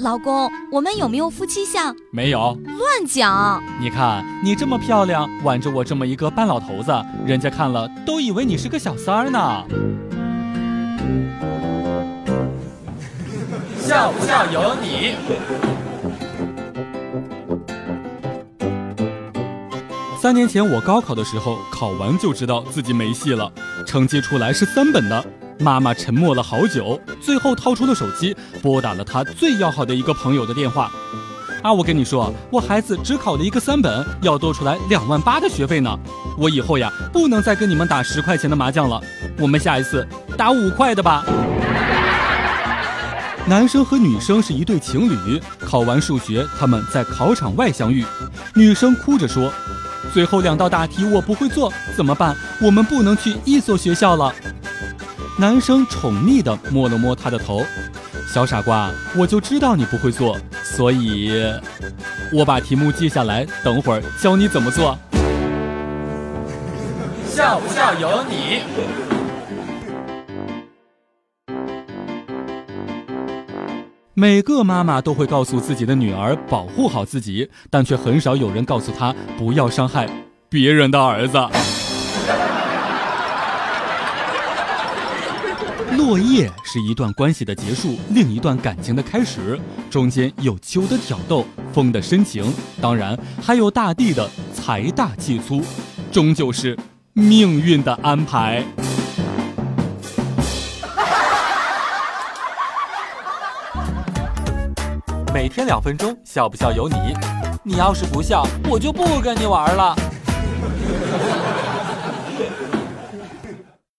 老公，我们有没有夫妻相？没有，乱讲！你看你这么漂亮，挽着我这么一个半老头子，人家看了都以为你是个小三儿呢。笑不笑由你。三年前我高考的时候，考完就知道自己没戏了，成绩出来是三本的。妈妈沉默了好久，最后掏出了手机，拨打了她最要好的一个朋友的电话。啊，我跟你说，我孩子只考了一个三本，要多出来两万八的学费呢。我以后呀，不能再跟你们打十块钱的麻将了，我们下一次打五块的吧。男生和女生是一对情侣，考完数学，他们在考场外相遇。女生哭着说：“最后两道大题我不会做，怎么办？我们不能去一所学校了。”男生宠溺地摸了摸她的头，小傻瓜，我就知道你不会做，所以我把题目记下来，等会儿教你怎么做。笑不笑由你。每个妈妈都会告诉自己的女儿保护好自己，但却很少有人告诉她不要伤害别人的儿子。落叶是一段关系的结束，另一段感情的开始，中间有秋的挑逗，风的深情，当然还有大地的财大气粗，终究是命运的安排。每天两分钟，笑不笑由你。你要是不笑，我就不跟你玩了。